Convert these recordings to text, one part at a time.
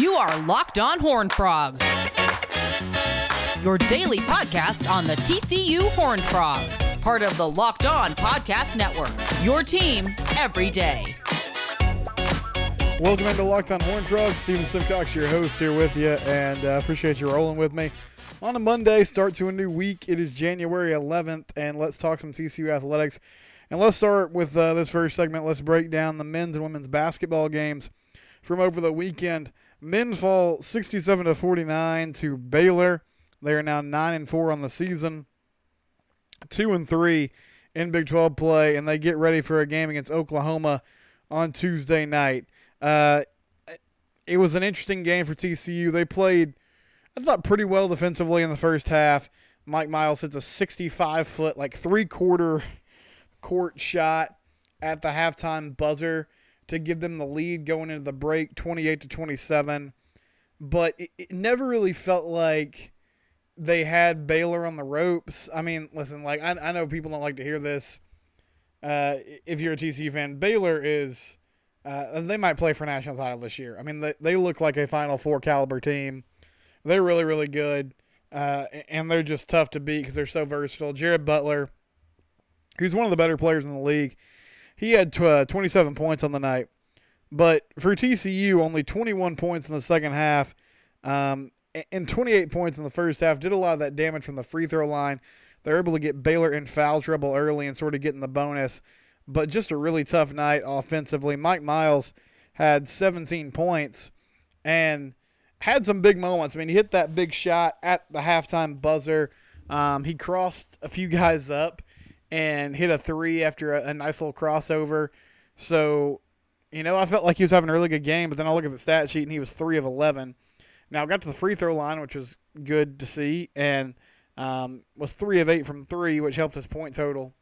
You are Locked On Horn Frogs, your daily podcast on the TCU Horn Frogs, part of the Locked On Podcast Network. Your team every day. Welcome into Locked On Horn Frogs. Steven Simcox, your host, here with you, and uh, appreciate you rolling with me. On a Monday, start to a new week. It is January 11th, and let's talk some TCU athletics. And let's start with uh, this first segment. Let's break down the men's and women's basketball games from over the weekend. Men fall 67 to 49 to Baylor. They are now 9 and 4 on the season, 2 and 3 in Big 12 play, and they get ready for a game against Oklahoma on Tuesday night. Uh, it was an interesting game for TCU. They played, I thought, pretty well defensively in the first half. Mike Miles hits a 65 foot, like three quarter court shot at the halftime buzzer to give them the lead going into the break 28 to 27 but it, it, never really felt like they had Baylor on the ropes. I mean, listen, like I, I know people don't like to hear this. Uh, if you're a TCU fan, Baylor is uh, they might play for national title this year. I mean, they, they look like a Final Four caliber team. They're really really good, uh, and they're just tough to beat because they're so versatile. Jared Butler, who's one of the better players in the league, he had uh, 27 points on the night. But for TCU, only 21 points in the second half um, and 28 points in the first half. Did a lot of that damage from the free throw line. They're able to get Baylor in foul trouble early and sort of getting the bonus. But just a really tough night offensively. Mike Miles had 17 points and had some big moments. I mean, he hit that big shot at the halftime buzzer. Um, he crossed a few guys up and hit a three after a, a nice little crossover. So, you know, I felt like he was having a really good game, but then I look at the stat sheet and he was three of 11. Now, got to the free throw line, which was good to see, and um, was three of eight from three, which helped his point total.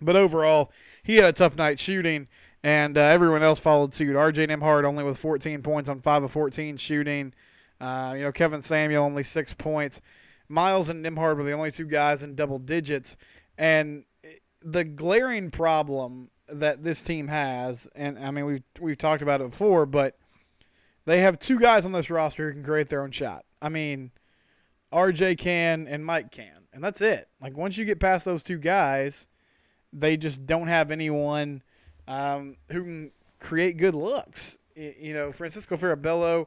But overall, he had a tough night shooting, and uh, everyone else followed suit. RJ Nembhard only with 14 points on 5 of 14 shooting. Uh, you know, Kevin Samuel only six points. Miles and Nembhard were the only two guys in double digits. And the glaring problem that this team has, and I mean we've we've talked about it before, but they have two guys on this roster who can create their own shot. I mean, RJ can and Mike can, and that's it. Like once you get past those two guys, they just don't have anyone um, who can create good looks. You know, Francisco Farabello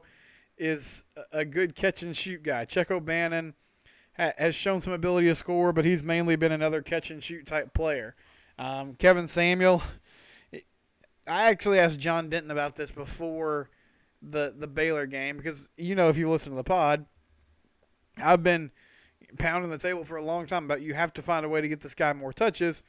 is a good catch and shoot guy. Chuck O'Bannon has shown some ability to score, but he's mainly been another catch and shoot type player. Um, Kevin Samuel, I actually asked John Denton about this before the the Baylor game because you know if you listen to the pod, I've been pounding the table for a long time about you have to find a way to get this guy more touches.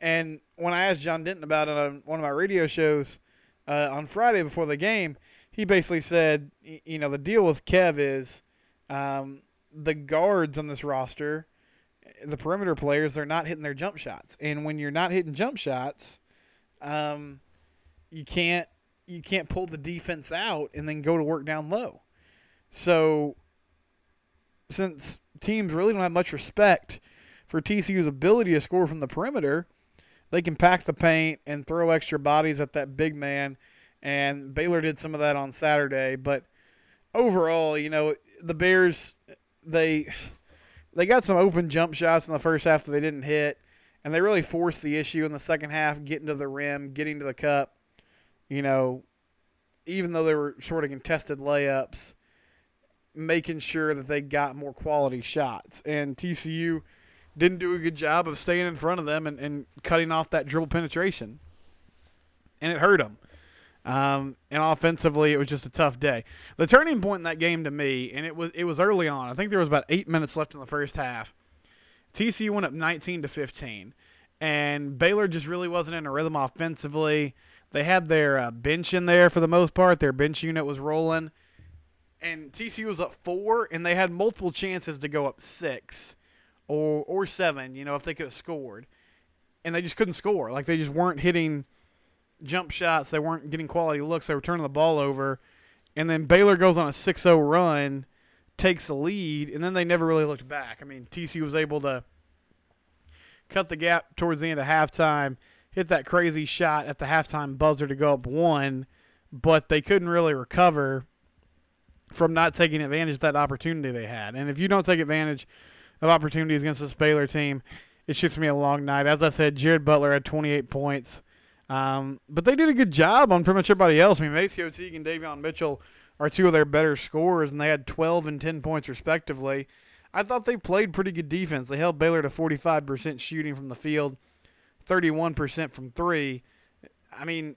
And when I asked John Denton about it on one of my radio shows uh, on Friday before the game, he basically said, you know, the deal with Kev is um, the guards on this roster, the perimeter players, they're not hitting their jump shots. And when you're not hitting jump shots, um, you can't you can't pull the defense out and then go to work down low. So since teams really don't have much respect for TCU's ability to score from the perimeter, they can pack the paint and throw extra bodies at that big man. And Baylor did some of that on Saturday, but overall, you know, the Bears they they got some open jump shots in the first half that they didn't hit, and they really forced the issue in the second half, getting to the rim, getting to the cup. You know, even though they were sort of contested layups, making sure that they got more quality shots. And TCU didn't do a good job of staying in front of them and, and cutting off that dribble penetration. And it hurt them. Um, and offensively, it was just a tough day. The turning point in that game to me, and it was it was early on. I think there was about eight minutes left in the first half. TCU went up 19 to 15, and Baylor just really wasn't in a rhythm offensively. They had their uh, bench in there for the most part. Their bench unit was rolling, and TCU was up four, and they had multiple chances to go up six or or seven. You know, if they could have scored, and they just couldn't score. Like they just weren't hitting jump shots. They weren't getting quality looks. They were turning the ball over. And then Baylor goes on a 6 0 run, takes the lead, and then they never really looked back. I mean, TCU was able to cut the gap towards the end of halftime, hit that crazy shot at the halftime buzzer to go up one. but they couldn't really recover from not taking advantage of that opportunity they had. And if you don't take advantage of opportunities against this Baylor team, going to be a long night. As I said, Jared Butler had 28 points. Um, but they did a good job on pretty much everybody else. I mean, MaCio Teague and Davion Mitchell are two of their better scorers, and they had 12 and 10 points respectively. I thought they played pretty good defense. They held Baylor to 45% shooting from the field, 31% from three. I mean,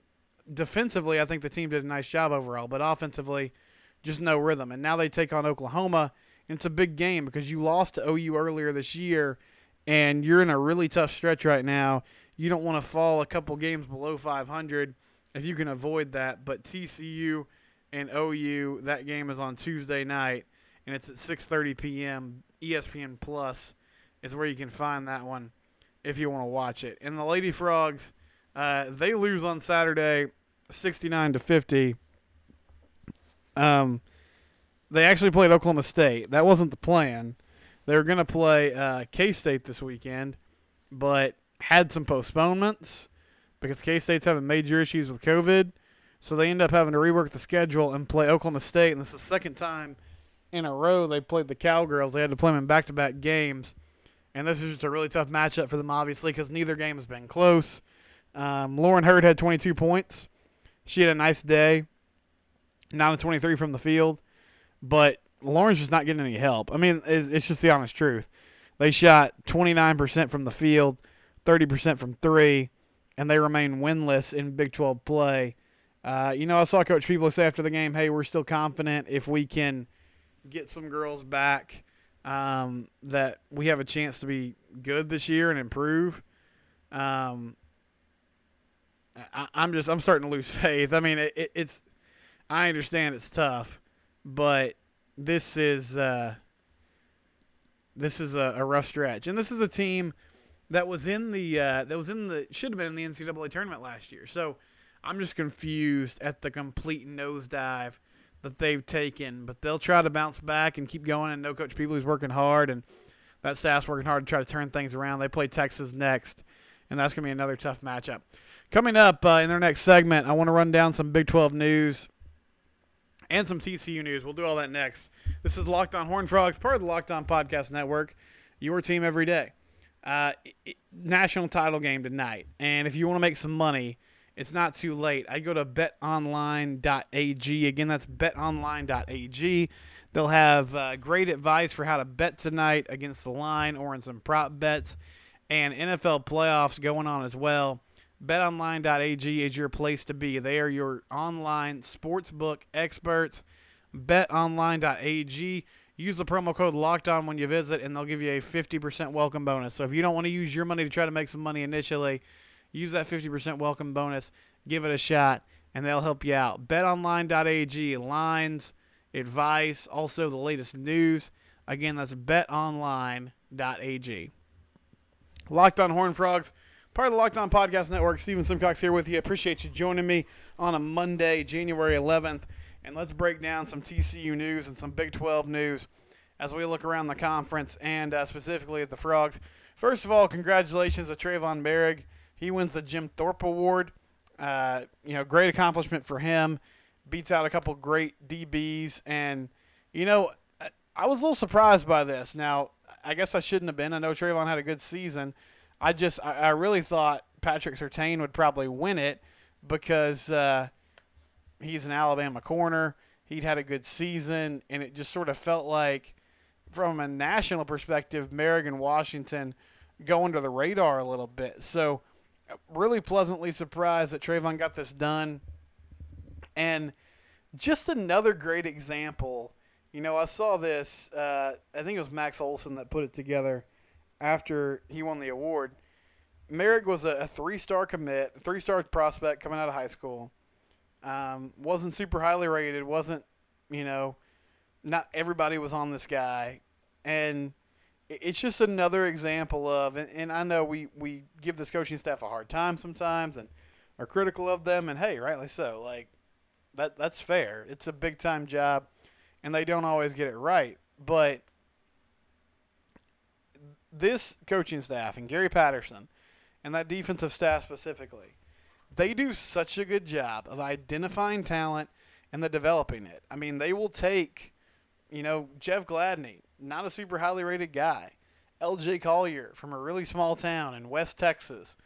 defensively, I think the team did a nice job overall, but offensively, just no rhythm. And now they take on Oklahoma. And it's a big game because you lost to OU earlier this year, and you're in a really tough stretch right now. You don't want to fall a couple games below 500 if you can avoid that. But TCU and OU, that game is on Tuesday night, and it's at 6:30 p.m. ESPN Plus is where you can find that one if you want to watch it. And the Lady Frogs, uh, they lose on Saturday, 69 to 50. Um, they actually played Oklahoma State. That wasn't the plan. They were going to play uh, K State this weekend, but had some postponements because K State's having major issues with COVID. So they end up having to rework the schedule and play Oklahoma State. And this is the second time in a row they played the Cowgirls. They had to play them in back to back games. And this is just a really tough matchup for them, obviously, because neither game has been close. Um, Lauren Heard had 22 points. She had a nice day, 9 of 23 from the field. But Lauren's just not getting any help. I mean, it's, it's just the honest truth. They shot 29% from the field, 30% from three, and they remain winless in Big 12 play. Uh, you know, I saw Coach Pebley say after the game, hey, we're still confident if we can get some girls back um, that we have a chance to be good this year and improve. Um, I, am just I'm starting to lose faith. I mean, it, it's I understand it's tough, but this is uh, this is a, a, rough stretch, and this is a team that was in the uh, that was in the should have been in the NCAA tournament last year. So I'm just confused at the complete nosedive that they've taken, but they'll try to bounce back and keep going. And no coach Pebley's working hard, and that staff's working hard to try to turn things around. They play Texas next, and that's going to be another tough matchup. Coming up uh, in their next segment, I want to run down some Big 12 news and some TCU news. We'll do all that next. This is Locked On Horn Frogs, part of the Locked On Podcast Network, your team every day. Uh, national title game tonight, and if you want to make some money, it's not too late. I go to betonline.ag. Again, that's betonline.ag. They'll have uh, great advice for how to bet tonight against the line or in some prop bets, and NFL playoffs going on as well. BetOnline.ag is your place to be. They are your online sportsbook experts. BetOnline.ag. Use the promo code Locked On when you visit, and they'll give you a 50% welcome bonus. So if you don't want to use your money to try to make some money initially, use that 50% welcome bonus. Give it a shot, and they'll help you out. BetOnline.ag. Lines, advice, also the latest news. Again, that's BetOnline.ag. Locked On Horn Frogs part of the Locked On Podcast Network. Steven Simcox here with you. Appreciate you joining me on a Monday, January 11th. And let's break down some TCU news and some Big 12 news as we look around the conference and uh, specifically at the Frogs. First of all, congratulations to Trevon Moehrig. He wins the Jim Thorpe Award. Uh, you know, great accomplishment for him. Beats out a couple great DBs. And, you know, I was a little surprised by this. Now, I guess I shouldn't have been. I know Trevon had a good season. I just I, I really thought Patrick Surtain would probably win it because uh, he's an Alabama corner. He'd had a good season, and it just sort of felt like, from a national perspective, Merrigan Washington go under the radar a little bit. So, really pleasantly surprised that Trevon got this done. And just another great example. You know, I saw this, uh, I think it was Max Olson that put it together after he won the award. Moehrig was a, a three star commit, three star prospect coming out of high school. Um, wasn't super highly rated, wasn't, you know, not everybody was on this guy. And it's just another example of, and, and I know we, we give this coaching staff a hard time sometimes and are critical of them, and hey, rightly so. Like, that that's fair. It's a big time job, and they don't always get it right. But this coaching staff and Gary Patterson and that defensive staff specifically they do such a good job of identifying talent and the developing it. I mean, they will take, you know, Jeff Gladney, not a super highly rated guy, L.J. Collier from a really small town in West Texas.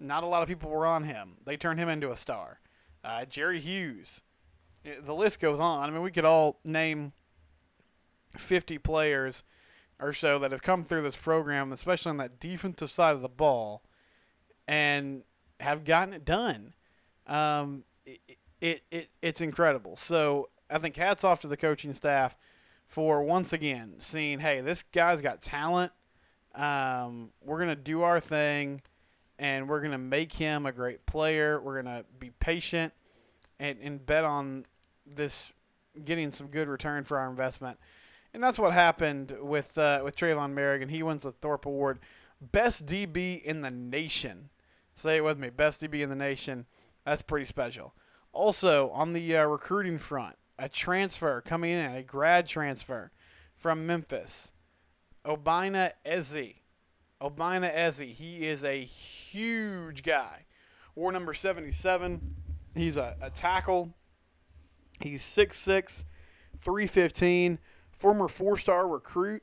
Not a lot of people were on him. They turned him into a star. Uh, Jerry Hughes. The list goes on. I mean, we could all name 50 players or so that have come through this program, especially on that defensive side of the ball, and have gotten it done. Um, it, it, it, it's incredible. So I think hats off to the coaching staff for once again seeing, hey, this guy's got talent. Um, we're to do our thing, and we're to make him a great player. We're to be patient and, and bet on this getting some good return for our investment. And that's what happened with uh, with Tre'von Moehrig, and he wins the Thorpe Award, best DB in the nation. Say it with me, best DB in the nation. That's pretty special. Also on the uh, recruiting front, a transfer coming in, a grad transfer from Memphis, Obinna Eze. Obinna Eze. He is a huge guy. War number 77. He's a, a tackle. He's 6'6", 315 former four star recruit,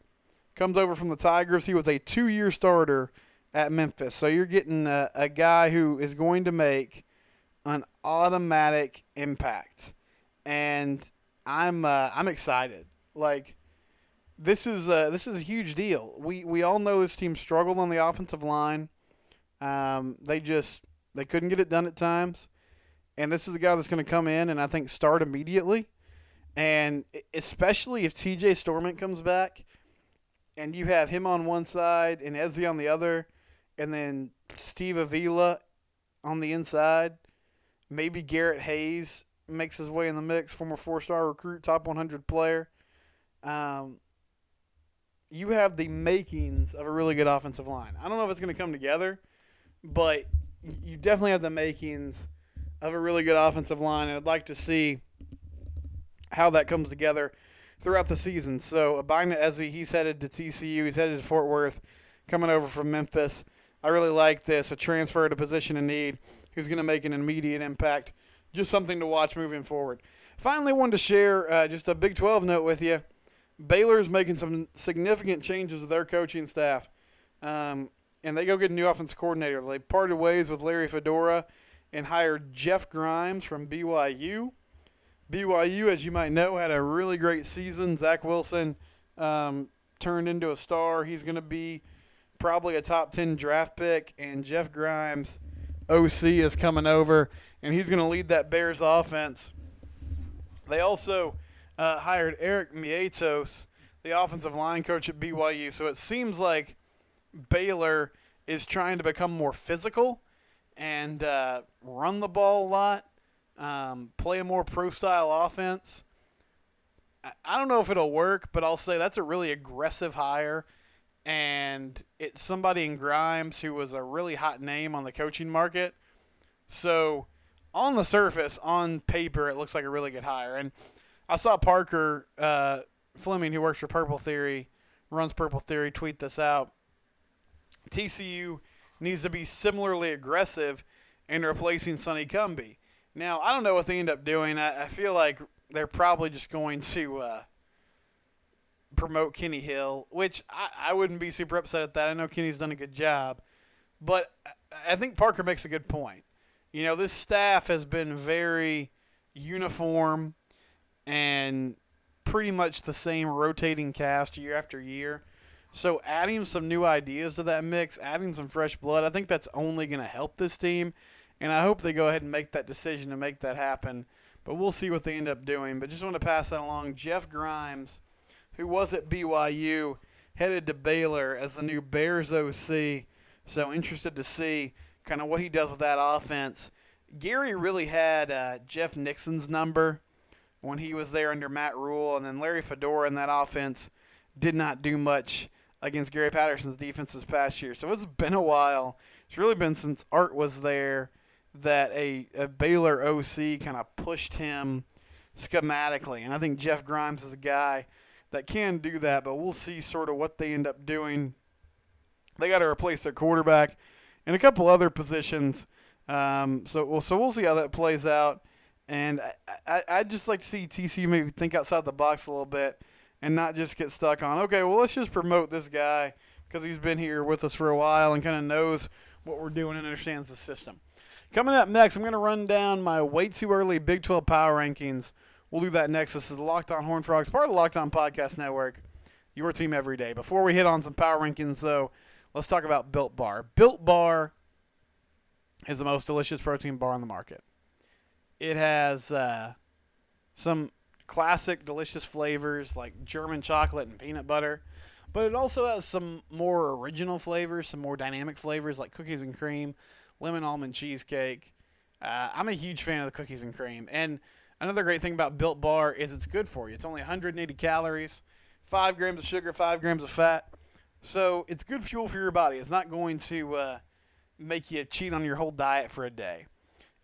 comes over from the Tigers. He was a two year starter at Memphis. So you're getting a, a, guy who is going to make an automatic impact. And I'm uh, I'm excited. Like this is a, this is a huge deal. We we all know this team struggled on the offensive line. Um, they just they couldn't get it done at times. And this is a guy that's going to come in and I think start immediately. And especially if TJ Storment comes back and you have him on one side and Eze on the other, and then Steve Avila on the inside, maybe Garrett Hayes makes his way in the mix, former four star recruit, top 100 player. Um, you have the makings of a really good offensive line. I don't know if it's going to come together, but you definitely have the makings of a really good offensive line, and I'd like to see how that comes together throughout the season. So Obinna Eze, he's headed to TCU. He's headed to Fort Worth, coming over from Memphis. I really like this. A transfer a position in need who's going to make an immediate impact. Just something to watch moving forward. Finally, wanted to share uh, just a Big 12 note with you. Baylor's making some significant changes to their coaching staff. Um, and they go get a new offense coordinator. They parted ways with Larry Fedora and hired Jeff Grimes from BYU. BYU, as you might know, had a really great season. Zach Wilson um, turned into a star. He's going to be probably a top 10 draft pick. And Jeff Grimes, OC, is coming over, and he's going to lead that Bears offense. They also uh, hired Eric Mateos, the offensive line coach at BYU. So it seems like Baylor is trying to become more physical and uh, run the ball a lot um, play a more pro style offense. I don't know if it'll work, but I'll say that's a really aggressive hire. And it's somebody in Grimes who was a really hot name on the coaching market. So, on the surface, on paper, it looks like a really good hire. And I saw Parker uh, Fleming, who works for Purple Theory, runs Purple Theory, tweet this out. TCU needs to be similarly aggressive in replacing Sonny Cumbie. Now, I don't know what they end up doing. I, I feel like they're probably just going to uh, promote Kenny Hill, which I, I wouldn't be super upset at that. I know Kenny's done a good job. But I think Parker makes a good point. You know, this staff has been very uniform and pretty much the same rotating cast year after year. So adding some new ideas to that mix, adding some fresh blood, I think that's only going to help this team. And I hope they go ahead and make that decision to make that happen. But we'll see what they end up doing. But just want to pass that along. Jeff Grimes, who was at BYU, headed to Baylor as the new Bears OC. So interested to see kind of what he does with that offense. Gary really had uh, Jeff Nixon's number when he was there under Matt Rhule, and then Larry Fedora in that offense did not do much against Gary Patterson's defense this past year. So it's been a while. It's really been since Art was there that a, a Baylor OC kind of pushed him schematically. And I think Jeff Grimes is a guy that can do that, but we'll see sort of what they end up doing. They got to replace their quarterback and a couple other positions Um, so well, so we'll see how that plays out. And I, I, would just like to see TCU maybe think outside the box a little bit and not just get stuck on, okay, well, let's just promote this guy because he's been here with us for a while and kind of knows what we're doing and understands the system. Coming up next, I'm going to run down my way too early Big 12 power rankings. We'll do that next. This is the Locked On Horn Frogs, part of the Locked On Podcast Network, your team every day. Before we hit on some power rankings, though, let's talk about Built Bar. Built Bar is the most delicious protein bar on the market. It has uh, some classic delicious flavors like German chocolate and peanut butter, but it also has some more original flavors, some more dynamic flavors like cookies and cream, lemon almond cheesecake. Uh, I'm a huge fan of the cookies and cream. And another great thing about Built Bar is it's good for you. It's only 180 calories, 5 grams of sugar, 5 grams of fat. So it's good fuel for your body. It's not going to uh, make you cheat on your whole diet for a day.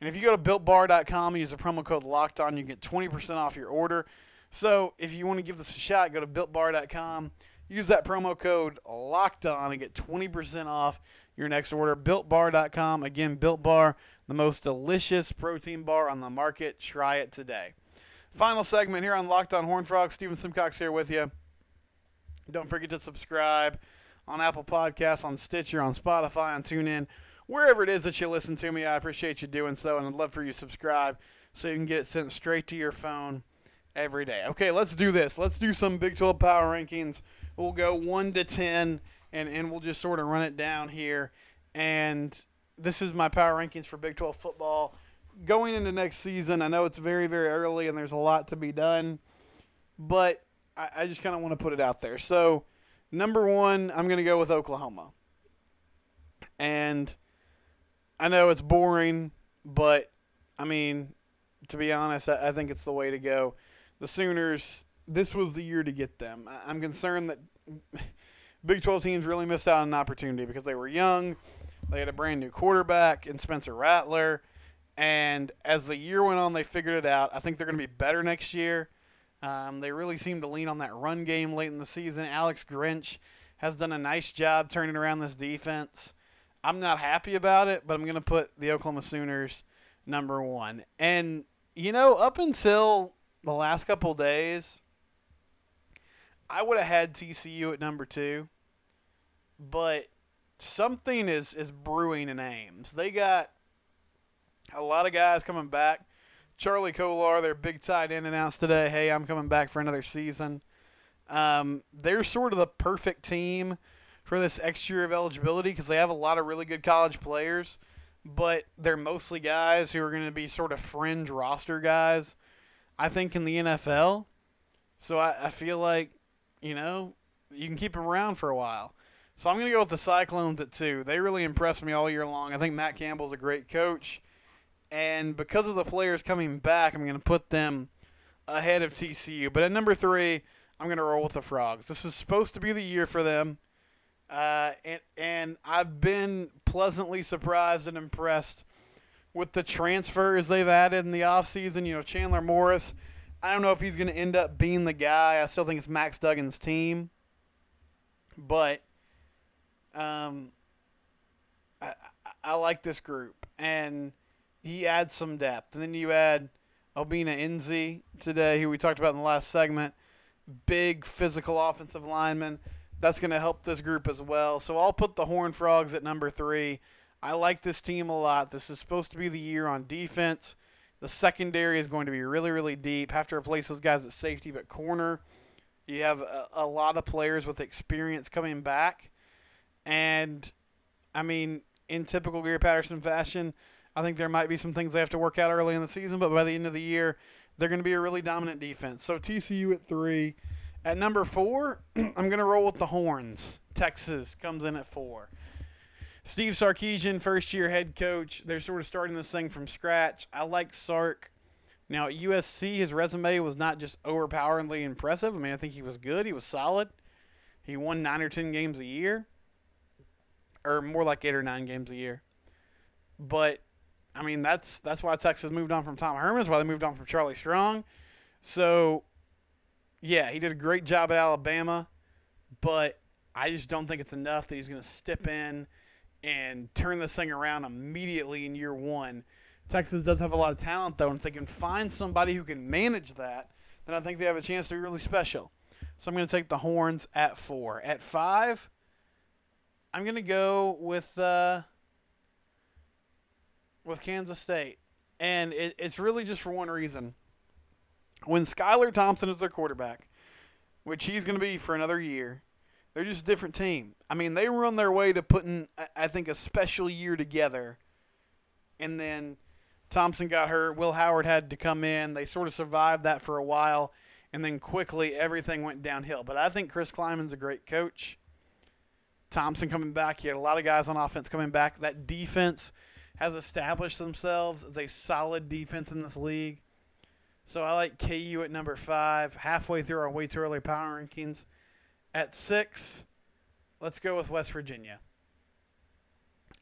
And if you go to builtbar.com and use the promo code locked on, you get 20% off your order. So if you want to give this a shot, go to builtbar.com, use that promo code locked on and get 20% off your next order. Builtbar.com. Again, Built Bar, the most delicious protein bar on the market. Try it today. Final segment here on Locked on Horn Frog. Steven Simcox here with you. Don't forget to subscribe on Apple Podcasts, on Stitcher, on Spotify, on TuneIn wherever it is that you listen to me. I appreciate you doing so, and I'd love for you to subscribe so you can get it sent straight to your phone every day. Okay, let's do this. Let's do some Big 12 power rankings. We'll go 1 to 10, and, and we'll just sort of run it down here. And this is my power rankings for Big 12 football. Going into next season, I know it's very, very early and there's a lot to be done, but I, I just kind of want to put it out there. So, number one, I'm going to go with Oklahoma. And I know it's boring, but I mean, to be honest, I, I think it's the way to go. The Sooners, this was the year to get them. I'm concerned that Big 12 teams really missed out on an opportunity because they were young. They had a brand new quarterback in Spencer Rattler. And as the year went on, they figured it out. I think they're going to be better next year. Um, they really seem to lean on that run game late in the season. Alex Grinch has done a nice job turning around this defense. I'm not happy about it, but I'm going to put the Oklahoma Sooners number one. And, you know, up until the last couple days, I would have had TCU at number two, but something is, is brewing in Ames. They got a lot of guys coming back. Charlie Kolar, their big tight end, announced today, hey, I'm coming back for another season. Um, they're sort of the perfect team for this extra year of eligibility because they have a lot of really good college players, but they're mostly guys who are going to be sort of fringe roster guys, I think, in the NFL. So I, I feel like, you know, you can keep them around for a while. So I'm going to go with the Cyclones at two. They really impressed me all year long. I think Matt Campbell's a great coach. And because of the players coming back, I'm going to put them ahead of TCU. But at number three, I'm going to roll with the Frogs. This is supposed to be the year for them. Uh, and, and I've been pleasantly surprised and impressed with the transfers they've added in the offseason. You know, Chandler Morris, I don't know if he's going to end up being the guy. I still think it's Max Duggan's team. But um, I, I like this group. And he adds some depth. And then you add Albina Enyinzi today, who we talked about in the last segment. Big physical offensive lineman that's going to help this group as well. So I'll put the Horn Frogs at number three. I like this team a lot. This is supposed to be the year on defense. The secondary is going to be really, really deep. Have to replace those guys at safety, but corner, you have a, a lot of players with experience coming back. And, I mean, in typical Gary Patterson fashion, I think there might be some things they have to work out early in the season, but by the end of the year, they're going to be a really dominant defense. So TCU at three. At number four, I'm going to roll with the Horns. Texas comes in at four. Steve Sarkisian, first year head coach. They're sort of starting this thing from scratch. I like Sark. Now, at USC, his resume was not just overpoweringly impressive. I mean, I think he was good. He was solid. He won nine or 10 games a year, or more like eight or nine games a year. But, I mean, that's that's why Texas moved on from Tom Herman. That's why they moved on from Charlie Strong. So yeah, he did a great job at Alabama, but I just don't think it's enough that he's going to step in and turn this thing around immediately in year one. Texas does have a lot of talent, though, and if they can find somebody who can manage that, then I think they have a chance to be really special. So I'm going to take the Horns at four. At five, I'm going to go with uh, with Kansas State, and it, it's really just for one reason. When Skylar Thompson is their quarterback, which he's going to be for another year, they're just a different team. I mean, they were on their way to putting, I think, a special year together, and then Thompson got hurt. Will Howard had to come in. They sort of survived that for a while, and then quickly everything went downhill. But I think Chris Klieman's a great coach. Thompson coming back. He had a lot of guys on offense coming back. That defense has established themselves as a solid defense in this league. So I like KU at number five, halfway through our way too early power rankings. At six, let's go with West Virginia.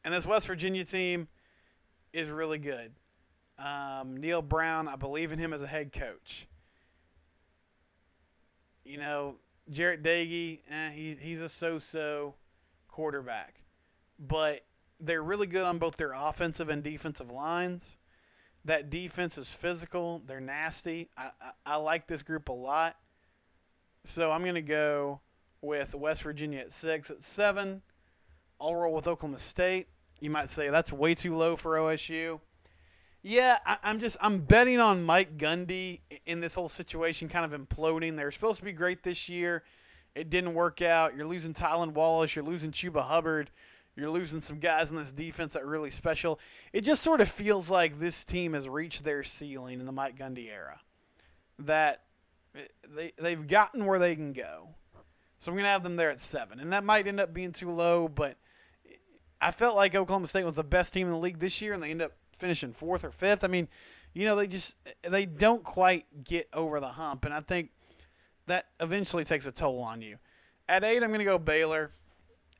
And this West Virginia team is really good. Um, Neal Brown, I believe in him as a head coach. You know, Jarret Doege, eh, he, he's a so-so quarterback, but they're really good on both their offensive and defensive lines. That defense is physical. They're nasty. I, I, I like this group a lot. So I'm going to go with West Virginia at six. At seven, I'll roll with Oklahoma State. You might say that's way too low for OSU. Yeah, I, am just I'm betting on Mike Gundy in this whole situation kind of imploding. They're supposed to be great this year. It didn't work out. You're losing Tylan Wallace. You're losing Chuba Hubbard. You're losing some guys in this defense that are really special. It just sort of feels like this team has reached their ceiling in the Mike Gundy era. That eh, they they've gotten where they can go. So I'm going to have them there at seven, and that might end up being too low, but I felt like Oklahoma State was the best team in the league this year, and they end up finishing fourth or fifth. I mean, you know, they just they don't quite get over the hump, and I think that eventually takes a toll on you. At eight, I'm going to go Baylor,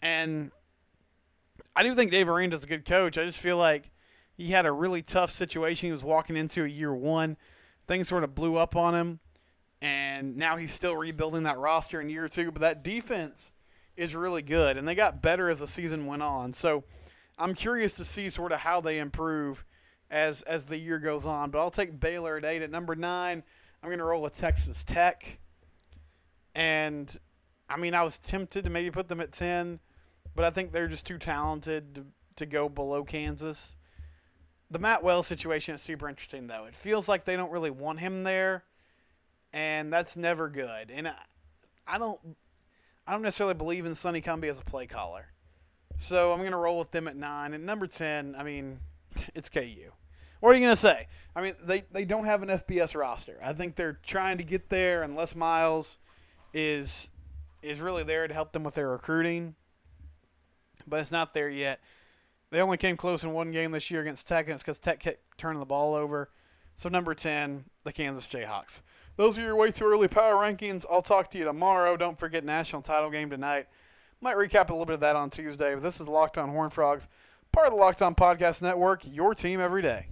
and I do think Dave Aranda's a good coach. I just feel like he had a really tough situation. He was walking into a year one, things sort of blew up on him, and now he's still rebuilding that roster in year two. But that defense is really good, and they got better as the season went on. So I'm curious to see sort of how they improve as as the year goes on. But I'll take Baylor at eight. At number nine, I'm going to roll with Texas Tech. And I mean, I was tempted to maybe put them at ten, but I think they're just too talented to, to go below Kansas. The Matt Wells situation is super interesting, though. It feels like they don't really want him there, and that's never good. And I, I don't, I don't necessarily believe in Sonny Cumbie as a play caller. So I'm going to roll with them at nine. And number 10, I mean, it's KU. What are you going to say? I mean, they, they don't have an FBS roster. I think they're trying to get there, and Les Miles is is really there to help them with their recruiting, but it's not there yet. They only came close in one game this year against Tech, and it's because Tech kept turning the ball over. So number 10, the Kansas Jayhawks. Those are your way too early power rankings. I'll talk to you tomorrow. Don't forget national title game tonight. Might recap a little bit of that on Tuesday. But this is Locked On Horn Frogs, part of the Locked On Podcast Network, your team every day.